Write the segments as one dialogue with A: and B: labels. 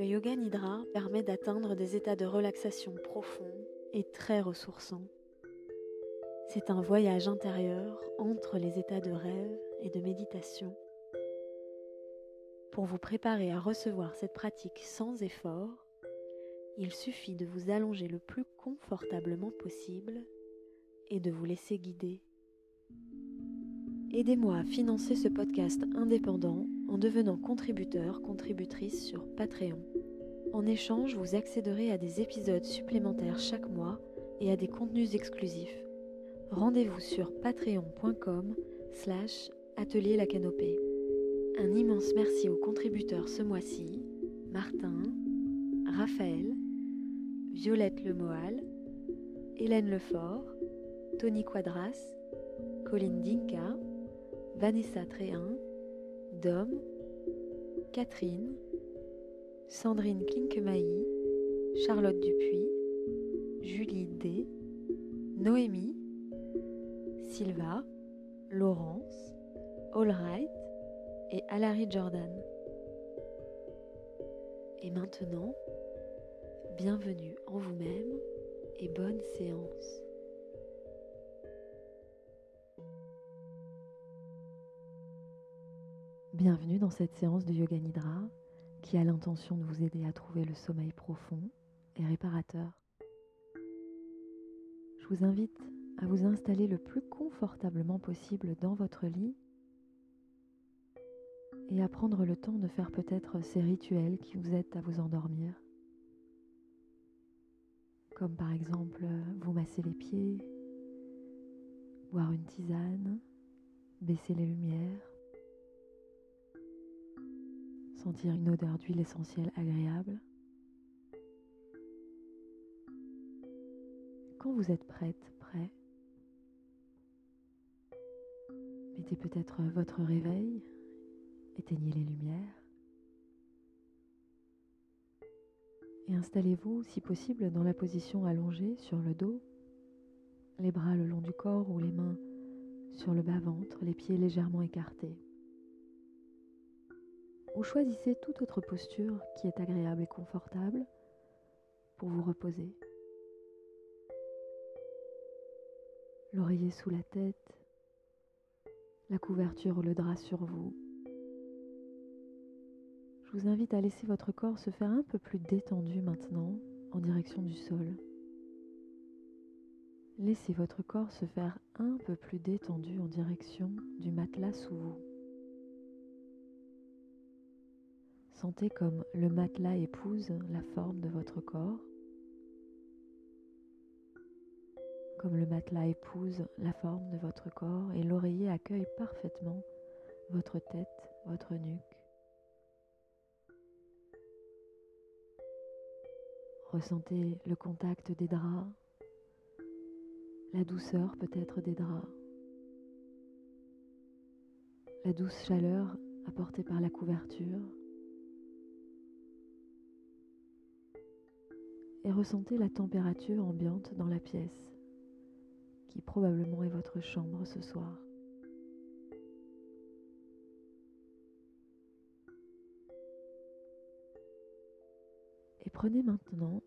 A: Le yoga nidra permet d'atteindre des états de relaxation profonds et très ressourçants. C'est un voyage intérieur entre les états de rêve et de méditation. Pour vous préparer à recevoir cette pratique sans effort, il suffit de vous allonger le plus confortablement possible et de vous laisser guider. Aidez-moi à financer ce podcast indépendant en devenant contributeur, contributrice sur Patreon. En échange, vous accéderez à des épisodes supplémentaires chaque mois et à des contenus exclusifs. Rendez-vous sur patreon.com slash atelier la canopée. Un immense merci aux contributeurs ce mois-ci, Martin, Raphaël, Violette Lemoal, Hélène Lefort, Tony Quadras, Colline Dinka, Vanessa Tréhin, Dom, Catherine, Sandrine Klinkemailly, Charlotte Dupuis, Julie D, Noémie, Sylva, Laurence, Allright et Alary Jordan. Et maintenant, bienvenue en vous-même et bonne séance. Bienvenue dans cette séance de Yoga Nidra qui a l'intention de vous aider à trouver le sommeil profond et réparateur. Je vous invite à vous installer le plus confortablement possible dans votre lit et à prendre le temps de faire peut-être ces rituels qui vous aident à vous endormir. Comme par exemple vous masser les pieds, boire une tisane, baisser les lumières, sentir une odeur d'huile essentielle agréable. Quand vous êtes prête, prêt, mettez peut-être votre réveil, éteignez les lumières et installez-vous si possible dans la position allongée sur le dos, les bras le long du corps ou les mains sur le bas-ventre, les pieds légèrement écartés ou choisissez toute autre posture qui est agréable et confortable pour vous reposer. L'oreiller sous la tête, la couverture ou le drap sur vous. Je vous invite à laisser votre corps se faire un peu plus détendu maintenant en direction du sol. Laissez votre corps se faire un peu plus détendu en direction du matelas sous vous. Sentez comme le matelas épouse la forme de votre corps, comme le matelas épouse la forme de votre corps et l'oreiller accueille parfaitement votre tête, votre nuque. Ressentez le contact des draps, la douceur peut-être des draps, la douce chaleur apportée par la couverture. Et ressentez la température ambiante dans la pièce, qui probablement est votre chambre ce soir. Et prenez maintenant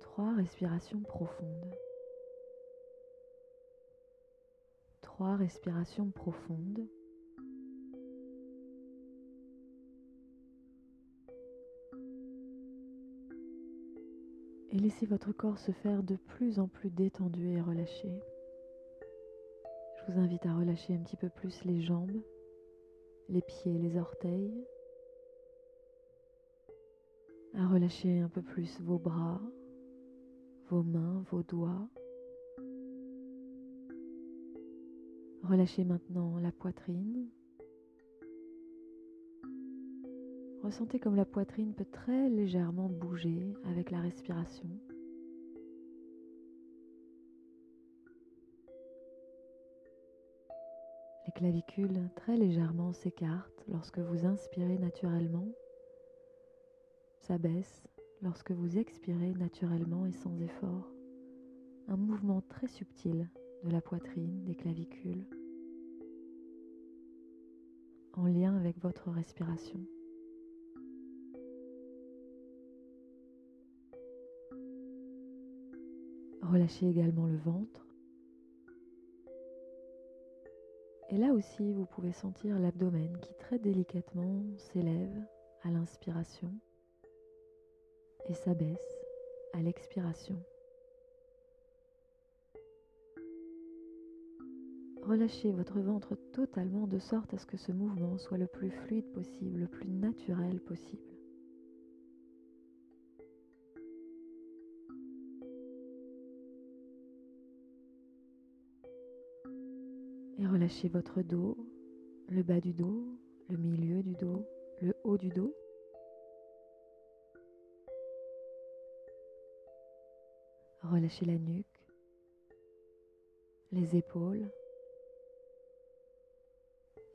A: trois respirations profondes. Trois respirations profondes. Et laissez votre corps se faire de plus en plus détendu et relâché. Je vous invite à relâcher un petit peu plus les jambes, les pieds, les orteils, à relâcher un peu plus vos bras, vos mains, vos doigts. Relâchez maintenant la poitrine, Ressentez comme la poitrine peut très légèrement bouger avec la respiration. Les clavicules très légèrement s'écartent lorsque vous inspirez naturellement, s'abaissent lorsque vous expirez naturellement et sans effort. Un mouvement très subtil de la poitrine, des clavicules, en lien avec votre respiration. Relâchez également le ventre. Et là aussi, vous pouvez sentir l'abdomen qui très délicatement s'élève à l'inspiration et s'abaisse à l'expiration. Relâchez votre ventre totalement de sorte à ce que ce mouvement soit le plus fluide possible, le plus naturel possible. Relâchez votre dos, le bas du dos, le milieu du dos, le haut du dos. Relâchez la nuque, les épaules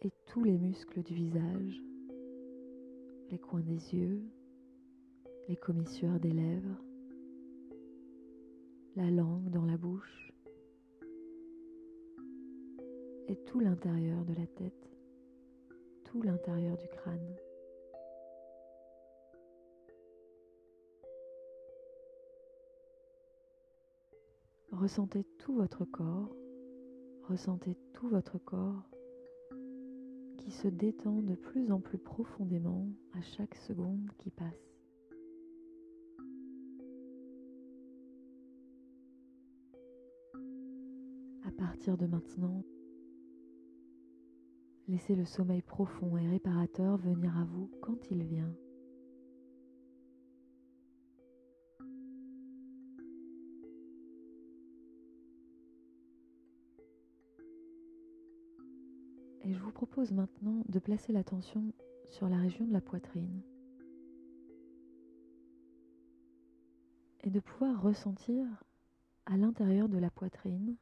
A: et tous les muscles du visage, les coins des yeux, les commissures des lèvres, la langue dans la bouche et tout l'intérieur de la tête, tout l'intérieur du crâne. Ressentez tout votre corps, ressentez tout votre corps qui se détend de plus en plus profondément à chaque seconde qui passe. À partir de maintenant, laissez le sommeil profond et réparateur venir à vous quand il vient. Et je vous propose maintenant de placer l'attention sur la région de la poitrine et de pouvoir ressentir à l'intérieur de la poitrine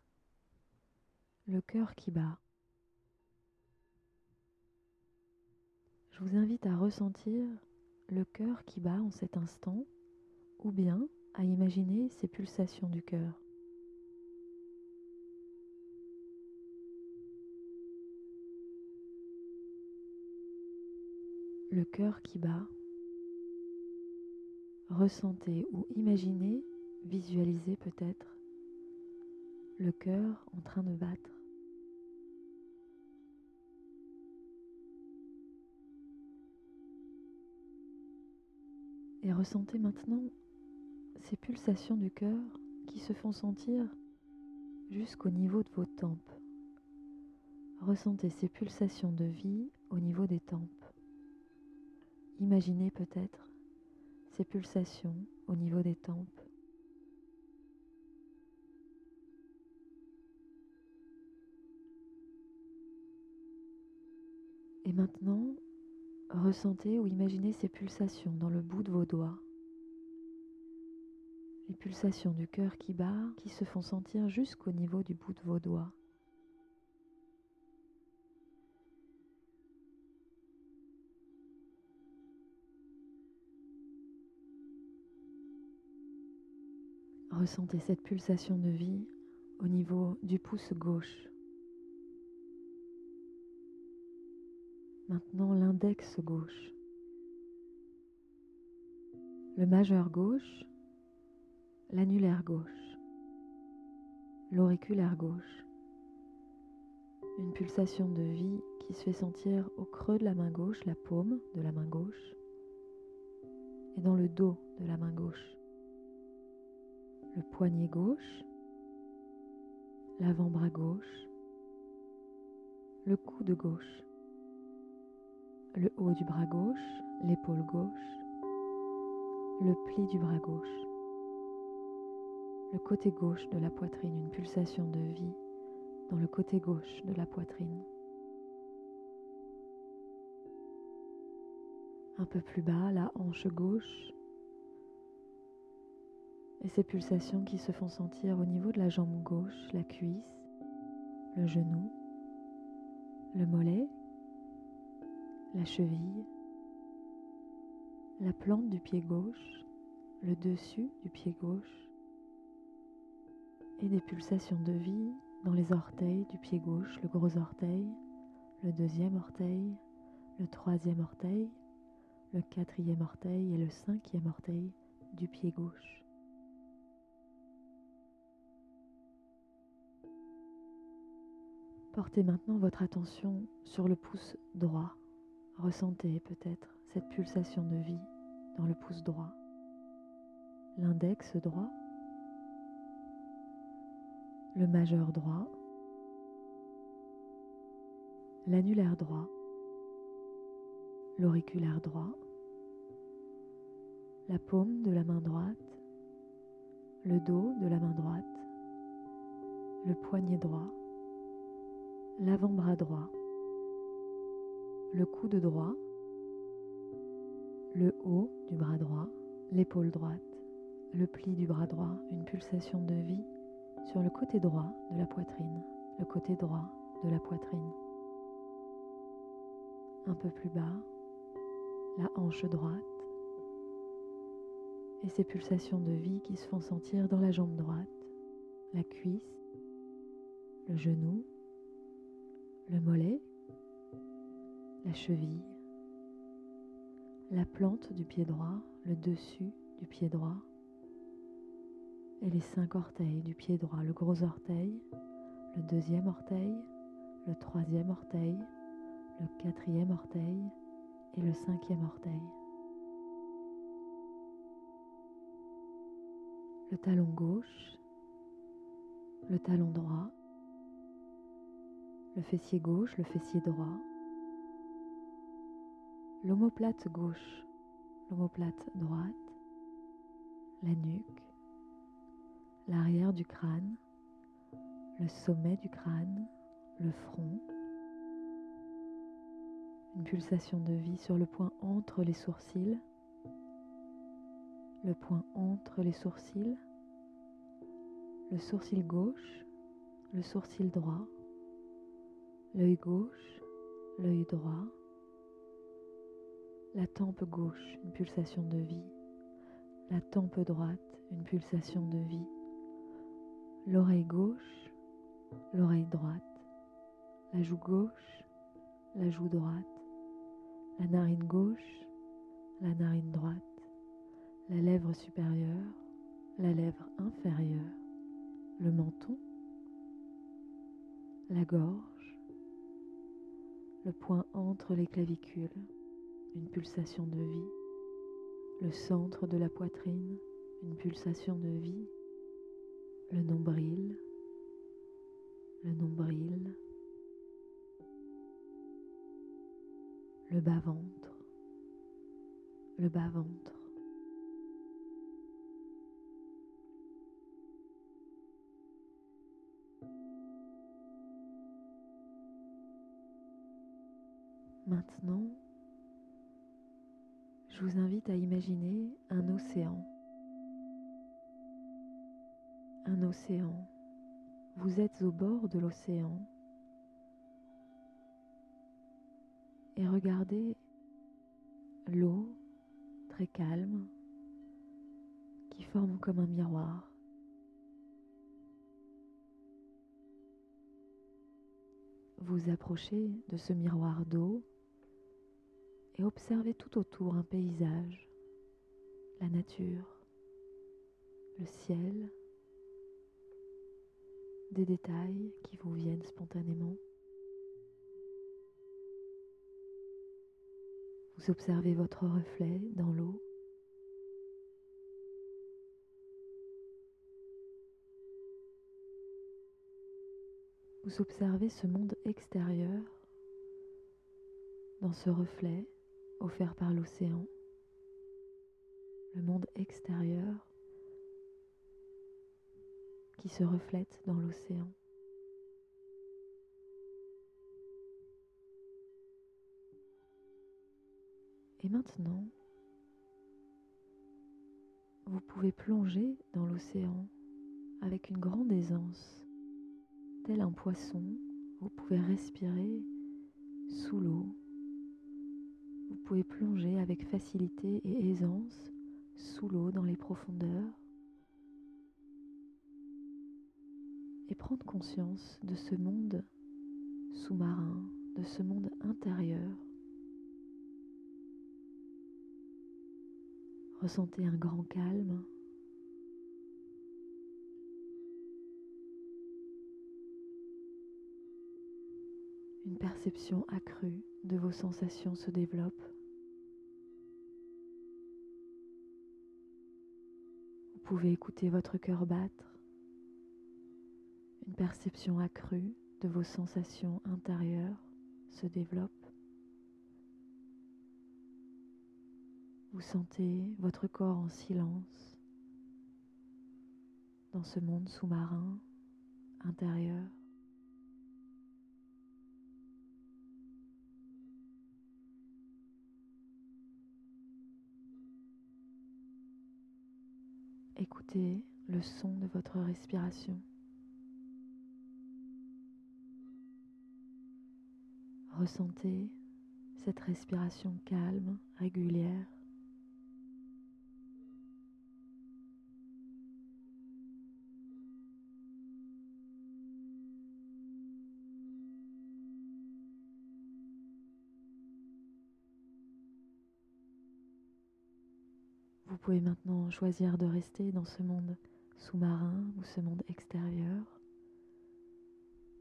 A: le cœur qui bat. Je vous invite à ressentir le cœur qui bat en cet instant ou bien à imaginer ces pulsations du cœur. le cœur qui bat. Ressentez ou imaginez, visualisez peut-être le cœur en train de battre. Et ressentez maintenant ces pulsations du cœur qui se font sentir jusqu'au niveau de vos tempes. Ressentez ces pulsations de vie au niveau des tempes. Imaginez peut-être ces pulsations au niveau des tempes. Et maintenant, ressentez ou imaginez ces pulsations dans le bout de vos doigts. Les pulsations du cœur qui bat, qui se font sentir jusqu'au niveau du bout de vos doigts. Ressentez cette pulsation de vie au niveau du pouce gauche. Maintenant l'index gauche. Le majeur gauche. L'annulaire gauche. L'auriculaire gauche. Une pulsation de vie qui se fait sentir au creux de la main gauche, la paume de la main gauche, et dans le dos de la main gauche le poignet gauche, l'avant-bras gauche, le coude gauche, le haut du bras gauche, l'épaule gauche, le pli du bras gauche, le côté gauche de la poitrine, une pulsation de vie dans le côté gauche de la poitrine. Un peu plus bas, la hanche gauche, et ces pulsations qui se font sentir au niveau de la jambe gauche, la cuisse, le genou, le mollet, la cheville, la plante du pied gauche, le dessus du pied gauche et des pulsations de vie dans les orteils du pied gauche, le gros orteil, le deuxième orteil, le troisième orteil, le quatrième orteil et le cinquième orteil du pied gauche. Portez maintenant votre attention sur le pouce droit Ressentez peut-être cette pulsation de vie dans le pouce droit. L'index droit, le majeur droit, l'annulaire droit, l'auriculaire droit, la paume de la main droite, le dos de la main droite, le poignet droit, l'avant-bras droit, le coude droit, le haut du bras droit, l'épaule droite, le pli du bras droit, une pulsation de vie sur le côté droit de la poitrine, le côté droit de la poitrine. Un peu plus bas, la hanche droite et ces pulsations de vie qui se font sentir dans la jambe droite, la cuisse, le genou, le mollet, la cheville, la plante du pied droit, le dessus du pied droit. Et les cinq orteils du pied droit, le gros orteil, le deuxième orteil, le troisième orteil, le quatrième orteil et le cinquième orteil. Le talon gauche, le talon droit, le fessier gauche, le fessier droit, l'omoplate gauche, l'omoplate droite, la nuque, l'arrière du crâne, le sommet du crâne, le front, une pulsation de vie sur le point entre les sourcils, le point entre les sourcils, le sourcil gauche, le sourcil droit, l'œil gauche, l'œil droit, la tempe gauche, une pulsation de vie, la tempe droite, une pulsation de vie, l'oreille gauche, l'oreille droite, la joue gauche, la joue droite, la narine gauche, la narine droite, la lèvre supérieure, la lèvre inférieure, le menton, la gorge, le point entre les clavicules, une pulsation de vie, le centre de la poitrine, une pulsation de vie, le nombril, le nombril, le bas-ventre, le bas-ventre. Maintenant, je vous invite à imaginer un océan. Un océan. Vous êtes au bord de l'océan et regardez l'eau très calme qui forme comme un miroir. Vous approchez de ce miroir d'eau et observez tout autour un paysage, la nature, le ciel, des détails qui vous viennent spontanément. Vous observez votre reflet dans l'eau. Vous observez ce monde extérieur dans ce reflet offert par l'océan, le monde extérieur qui se reflète dans l'océan. Et maintenant, vous pouvez plonger dans l'océan avec une grande aisance. Tel un poisson, vous pouvez respirer sous l'eau. Vous pouvez plonger avec facilité et aisance sous l'eau dans les profondeurs et prendre conscience de ce monde sous-marin, de ce monde intérieur Ressentez un grand calme. Une perception accrue de vos sensations se développe. Vous pouvez écouter votre cœur battre. Une perception accrue de vos sensations intérieures se développe. Vous sentez votre corps en silence dans ce monde sous-marin intérieur. Écoutez le son de votre respiration. Ressentez cette respiration calme, régulière. Vous pouvez maintenant choisir de rester dans ce monde sous-marin ou ce monde extérieur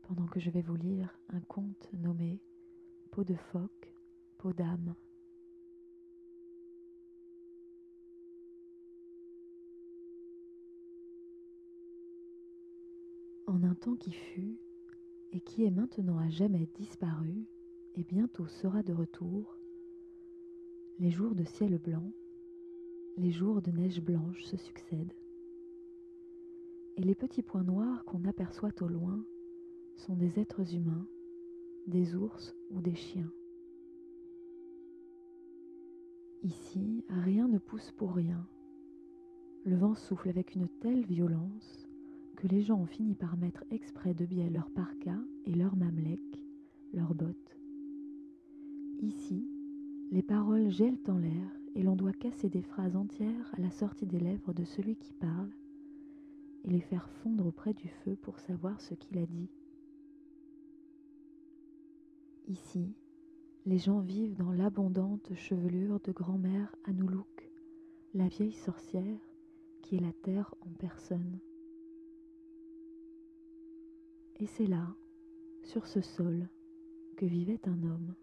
A: pendant que je vais vous lire un conte nommé Peau de phoque, peau d'âme. En un temps qui fut et qui est maintenant à jamais disparu et bientôt sera de retour, les jours de ciel blanc les jours de neige blanche se succèdent. Et les petits points noirs qu'on aperçoit au loin sont des êtres humains, des ours ou des chiens. Ici, rien ne pousse pour rien. Le vent souffle avec une telle violence que les gens ont fini par mettre exprès de biais leur parka et leur mamelek, leurs bottes. Ici, les paroles gèlent en l'air et l'on doit casser des phrases entières à la sortie des lèvres de celui qui parle et les faire fondre auprès du feu pour savoir ce qu'il a dit. Ici, les gens vivent dans l'abondante chevelure de grand-mère Anoulouk, la vieille sorcière qui est la terre en personne. Et c'est là, sur ce sol, que vivait un homme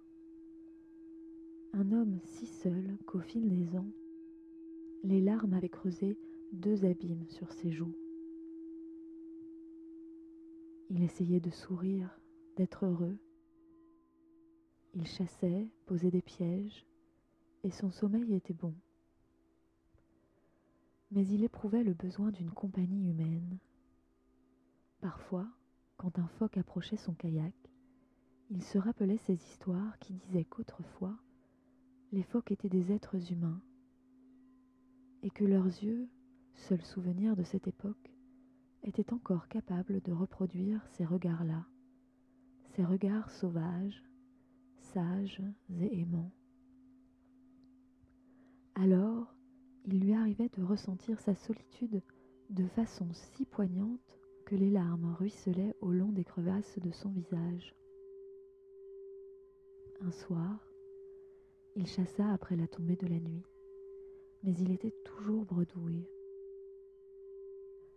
A: un homme si seul qu'au fil des ans, les larmes avaient creusé deux abîmes sur ses joues. Il essayait de sourire, d'être heureux. Il chassait, posait des pièges, et son sommeil était bon. Mais il éprouvait le besoin d'une compagnie humaine. Parfois, quand un phoque approchait son kayak, il se rappelait ces histoires qui disaient qu'autrefois, les phoques étaient des êtres humains et que leurs yeux, seul souvenir de cette époque, étaient encore capables de reproduire ces regards-là, ces regards sauvages, sages et aimants. Alors, il lui arrivait de ressentir sa solitude de façon si poignante que les larmes ruisselaient au long des crevasses de son visage. Un soir, il chassa après la tombée de la nuit, mais il était toujours bredouille.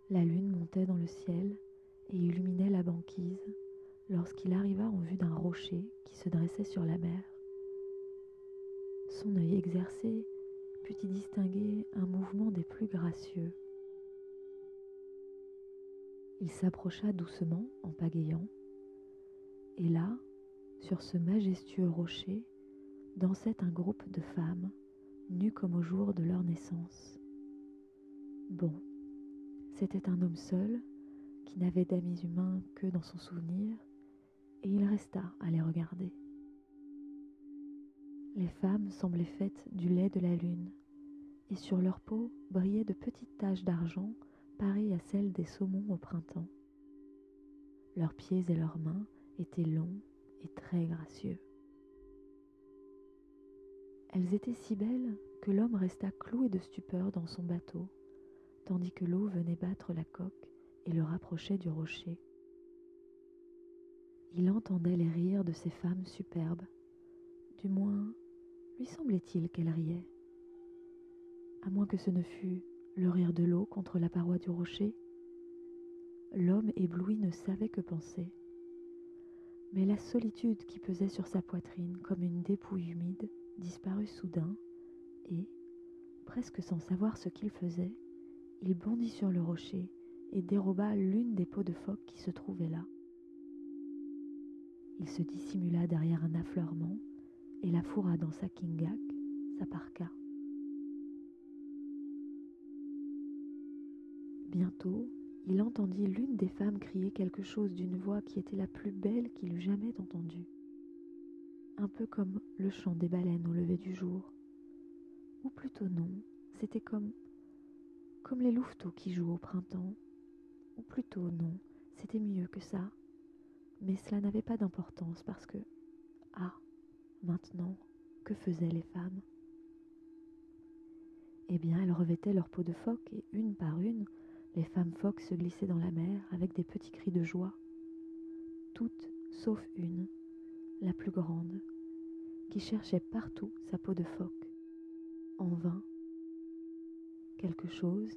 A: La lune montait dans le ciel et illuminait la banquise lorsqu'il arriva en vue d'un rocher qui se dressait sur la mer. Son œil exercé put y distinguer un mouvement des plus gracieux. Il s'approcha doucement en pagayant, et là, sur ce majestueux rocher, dansait un groupe de femmes, nues comme au jour de leur naissance. Bon, c'était un homme seul, qui n'avait d'amis humains que dans son souvenir, et il resta à les regarder. Les femmes semblaient faites du lait de la lune, et sur leur peau brillaient de petites taches d'argent pareilles à celles des saumons au printemps. Leurs pieds et leurs mains étaient longs et très gracieux. Elles étaient si belles que l'homme resta cloué de stupeur dans son bateau, tandis que l'eau venait battre la coque et le rapprochait du rocher. Il entendait les rires de ces femmes superbes, du moins lui semblait-il qu'elles riaient, à moins que ce ne fût le rire de l'eau contre la paroi du rocher. L'homme ébloui ne savait que penser. Mais la solitude qui pesait sur sa poitrine comme une dépouille humide disparut soudain, et, presque sans savoir ce qu'il faisait, il bondit sur le rocher et déroba l'une des peaux de phoque qui se trouvait là. Il se dissimula derrière un affleurement et la fourra dans sa kingak, sa parka. Bientôt, il entendit l'une des femmes crier quelque chose d'une voix qui était la plus belle qu'il eût jamais entendue. Un peu comme le chant des baleines au lever du jour. Ou plutôt non, c'était comme comme les louveteaux qui jouent au printemps. Ou plutôt non, c'était mieux que ça. Mais cela n'avait pas d'importance parce que ah, maintenant, que faisaient les femmes? Eh bien, elles revêtaient leur peau de phoque et une par une, les femmes phoques se glissaient dans la mer avec des petits cris de joie. Toutes sauf une, la plus grande, qui cherchait partout sa peau de phoque. En vain. Quelque chose,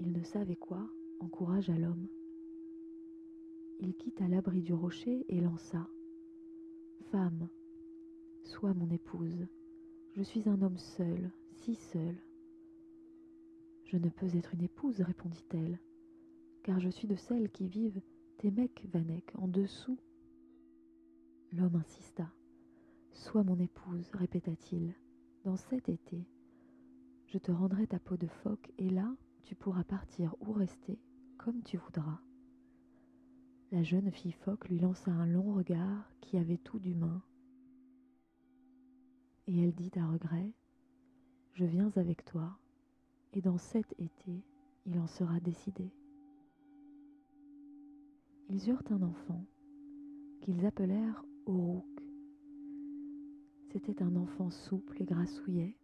A: il ne savait quoi, encouragea l'homme. Il quitta l'abri du rocher et lança. Femme, sois mon épouse. Je suis un homme seul, si seul. Je ne peux être une épouse, répondit-elle, car je suis de celles qui vivent Témec Vanek en dessous. L'homme insista. Sois mon épouse, répéta-t-il. Dans cet été, je te rendrai ta peau de phoque et là, tu pourras partir ou rester comme tu voudras. La jeune fille phoque lui lança un long regard qui avait tout d'humain. Et elle dit à regret Je viens avec toi et dans cet été, il en sera décidé. Ils eurent un enfant qu'ils appelèrent Orouk. C'était un enfant souple et grassouillet.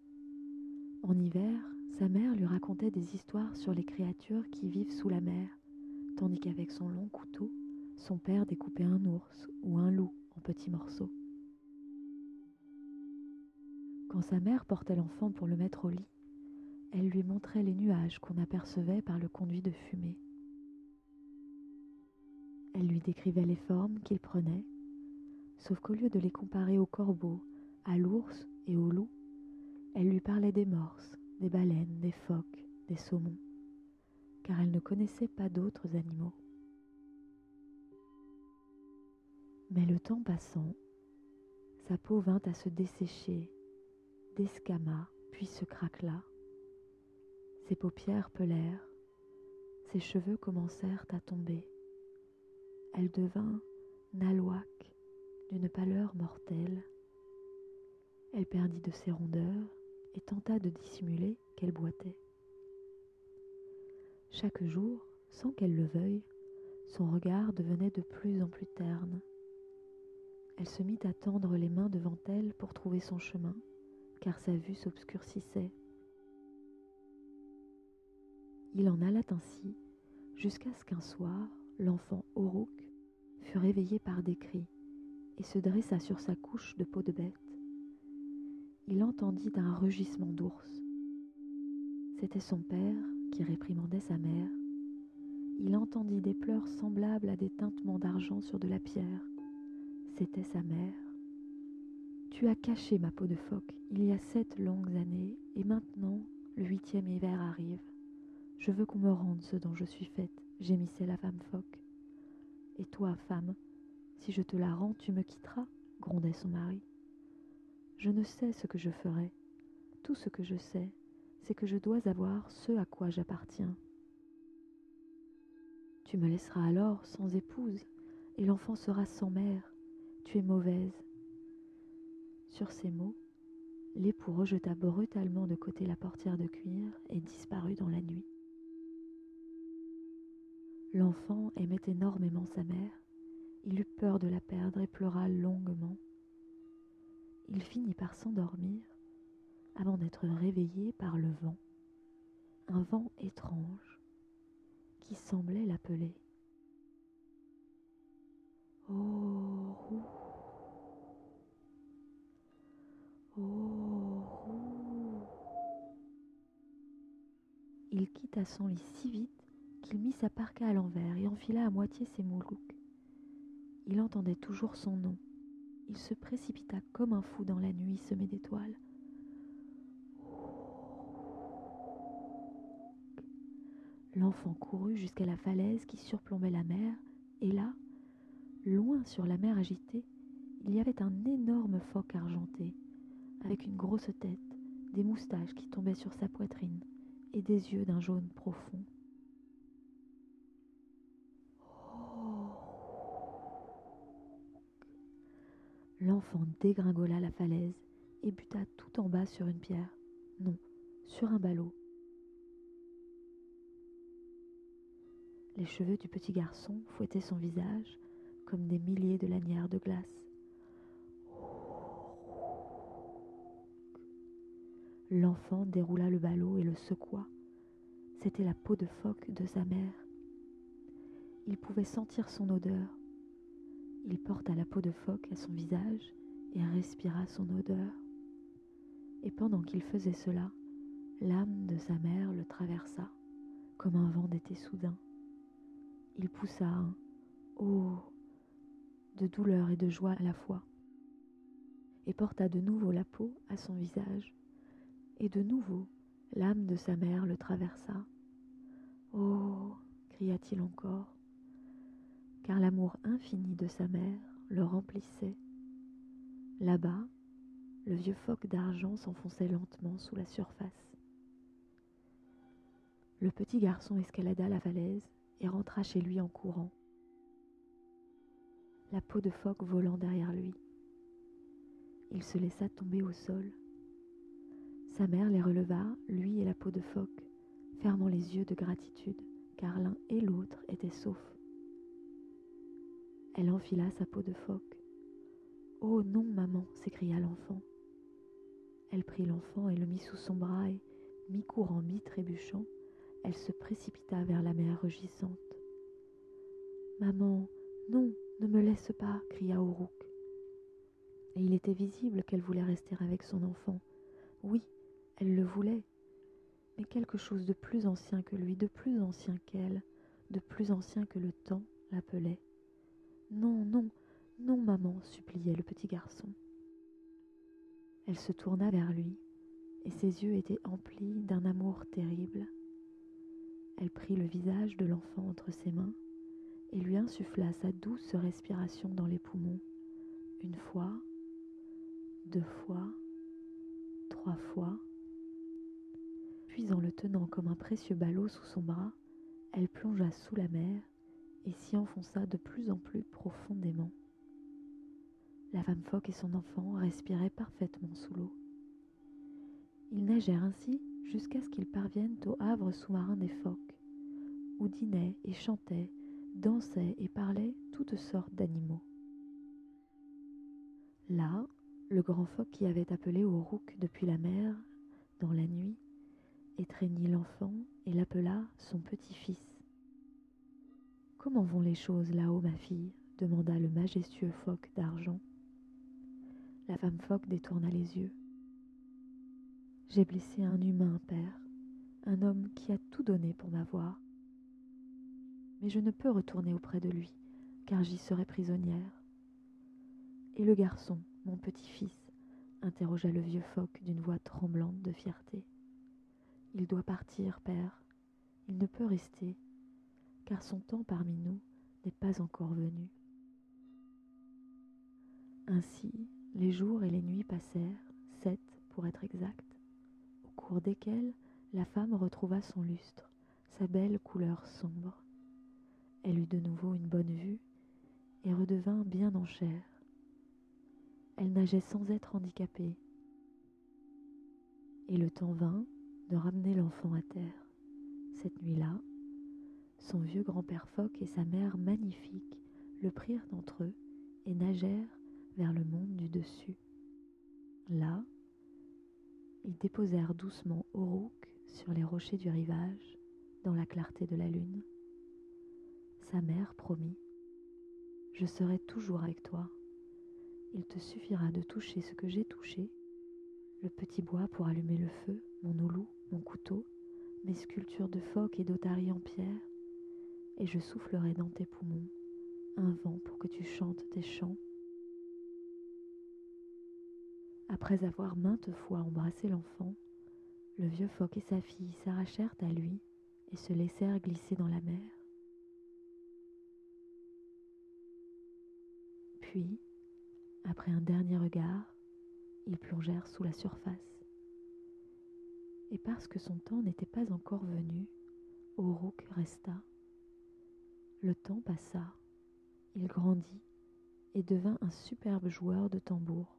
A: En hiver, sa mère lui racontait des histoires sur les créatures qui vivent sous la mer, tandis qu'avec son long couteau, son père découpait un ours ou un loup en petits morceaux. Quand sa mère portait l'enfant pour le mettre au lit, elle lui montrait les nuages qu'on apercevait par le conduit de fumée. Elle lui décrivait les formes qu'il prenait, sauf qu'au lieu de les comparer au corbeau, à l'ours et au loup, elle lui parlait des morses, des baleines, des phoques, des saumons, car elle ne connaissait pas d'autres animaux. Mais le temps passant, sa peau vint à se dessécher, descama, puis se craquela. Ses paupières pelèrent, ses cheveux commencèrent à tomber. Elle devint nalouac d'une pâleur mortelle. Elle perdit de ses rondeurs et tenta de dissimuler qu'elle boitait. Chaque jour, sans qu'elle le veuille, son regard devenait de plus en plus terne. Elle se mit à tendre les mains devant elle pour trouver son chemin, car sa vue s'obscurcissait il en alla ainsi jusqu'à ce qu'un soir, l'enfant Orouk fut réveillé par des cris et se dressa sur sa couche de peau de bête. Il entendit un rugissement d'ours. C'était son père qui réprimandait sa mère. Il entendit des pleurs semblables à des tintements d'argent sur de la pierre. C'était sa mère. Tu as caché ma peau de phoque il y a sept longues années, et maintenant le huitième hiver arrive. Je veux qu'on me rende ce dont je suis faite, gémissait la femme phoque. Et toi, femme, si je te la rends, tu me quitteras, grondait son mari. Je ne sais ce que je ferai. Tout ce que je sais, c'est que je dois avoir ce à quoi j'appartiens. Tu me laisseras alors sans épouse, et l'enfant sera sans mère. Tu es mauvaise. Sur ces mots, l'époux rejeta brutalement de côté la portière de cuir et disparut dans la nuit. L'enfant aimait énormément sa mère. Il eut peur de la perdre et pleura longuement. Il finit par s'endormir avant d'être réveillé par le vent, un vent étrange qui semblait l'appeler. Oh, oh, Il quitta son lit si vite qu'il mit sa parka à l'envers et enfila à moitié ses moulouks. il entendait toujours son nom. Il se précipita comme un fou dans la nuit semée d'étoiles. L'enfant courut jusqu'à la falaise qui surplombait la mer, et là, loin sur la mer agitée, il y avait un énorme phoque argenté, avec une grosse tête, des moustaches qui tombaient sur sa poitrine et des yeux d'un jaune profond. L'enfant dégringola la falaise et buta tout en bas sur une pierre. Non, sur un ballot. Les cheveux du petit garçon fouettaient son visage comme des milliers de lanières de glace. L'enfant déroula le ballot et le secoua. C'était la peau de phoque de sa mère. Il pouvait sentir son odeur. Il porta la peau de phoque à son visage et respira son odeur. Et pendant qu'il faisait cela, l'âme de sa mère le traversa comme un vent d'été soudain il poussa un Oh de douleur et de joie à la fois, et porta de nouveau la peau à son visage, et de nouveau l'âme de sa mère le traversa. Oh cria-t-il encore, car l'amour infini de sa mère le remplissait. Là-bas, le vieux phoque d'argent s'enfonçait lentement sous la surface. Le petit garçon escalada la falaise et rentra chez lui en courant, la peau de phoque volant derrière lui. Il se laissa tomber au sol. Sa mère les releva, lui et la peau de phoque, fermant les yeux de gratitude, car l'un et l'autre étaient saufs. Elle enfila sa peau de phoque. Oh non, maman, s'écria l'enfant. Elle prit l'enfant et le mit sous son bras et, mi-courant, mi-trébuchant, elle se précipita vers la mer rugissante. Maman, non, ne me laisse pas, cria Ourouk. Et il était visible qu'elle voulait rester avec son enfant. Oui, elle le voulait. Mais quelque chose de plus ancien que lui, de plus ancien qu'elle, de plus ancien que le temps, l'appelait. Non, non, non, maman, suppliait le petit garçon. Elle se tourna vers lui, et ses yeux étaient emplis d'un amour terrible. Elle prit le visage de l'enfant entre ses mains et lui insuffla sa douce respiration dans les poumons, une fois, deux fois, trois fois. Puis en le tenant comme un précieux ballot sous son bras, elle plongea sous la mer et s'y enfonça de plus en plus profondément. La femme phoque et son enfant respiraient parfaitement sous l'eau. Ils nagèrent ainsi jusqu'à ce qu'ils parviennent au havre sous-marin des phoques, où dînaient et chantaient, dansaient et parlaient toutes sortes d'animaux. Là, le grand phoque qui avait appelé au rouc depuis la mer, dans la nuit, étreignit l'enfant et l'appela son petit-fils. Comment vont les choses là-haut, ma fille demanda le majestueux phoque d'argent. La femme phoque détourna les yeux. J'ai blessé un humain, père, un homme qui a tout donné pour m'avoir. Mais je ne peux retourner auprès de lui, car j'y serai prisonnière. Et le garçon, mon petit-fils, interrogea le vieux phoque d'une voix tremblante de fierté. Il doit partir, père. Il ne peut rester, car son temps parmi nous n'est pas encore venu. Ainsi, les jours et les nuits passèrent, sept pour être exact cours desquelles la femme retrouva son lustre, sa belle couleur sombre. Elle eut de nouveau une bonne vue et redevint bien en chair. Elle nageait sans être handicapée. Et le temps vint de ramener l'enfant à terre. Cette nuit-là, son vieux grand-père phoque et sa mère magnifique le prirent entre eux et nagèrent vers le monde du dessus. Là, ils déposèrent doucement Aurouk sur les rochers du rivage, dans la clarté de la lune. Sa mère promit Je serai toujours avec toi. Il te suffira de toucher ce que j'ai touché le petit bois pour allumer le feu, mon oulou, mon couteau, mes sculptures de phoques et d'otaries en pierre, et je soufflerai dans tes poumons un vent pour que tu chantes tes chants. Après avoir maintes fois embrassé l'enfant, le vieux phoque et sa fille s'arrachèrent à lui et se laissèrent glisser dans la mer. Puis, après un dernier regard, ils plongèrent sous la surface. Et parce que son temps n'était pas encore venu, Aurouk resta. Le temps passa, il grandit et devint un superbe joueur de tambour,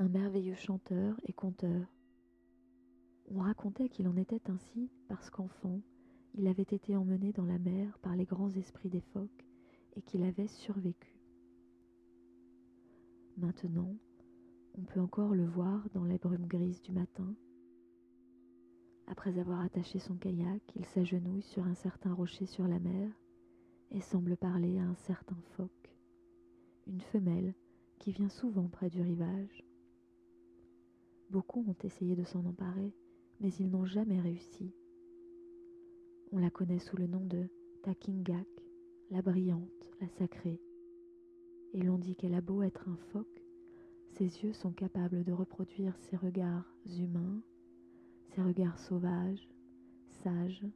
A: un merveilleux chanteur et conteur. On racontait qu'il en était ainsi parce qu'enfant, il avait été emmené dans la mer par les grands esprits des phoques et qu'il avait survécu. Maintenant, on peut encore le voir dans les brumes grises du matin. Après avoir attaché son kayak, il s'agenouille sur un certain rocher sur la mer et semble parler à un certain phoque, une femelle qui vient souvent près du rivage. Beaucoup ont essayé de s'en emparer, mais ils n'ont jamais réussi. On la connaît sous le nom de Takingak, la brillante, la sacrée et l'on dit qu'elle a beau être un phoque, ses yeux sont capables de reproduire ses regards humains, ses regards sauvages, sages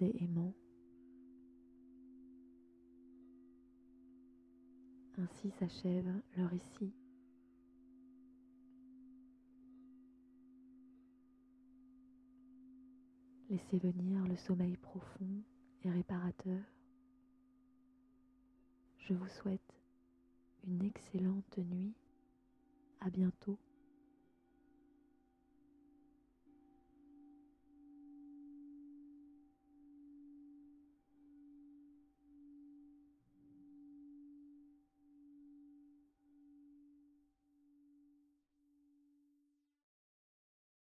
A: et aimants. Ainsi s'achève leur récit. Laissez venir le sommeil profond et réparateur. Je vous souhaite une excellente nuit. À bientôt.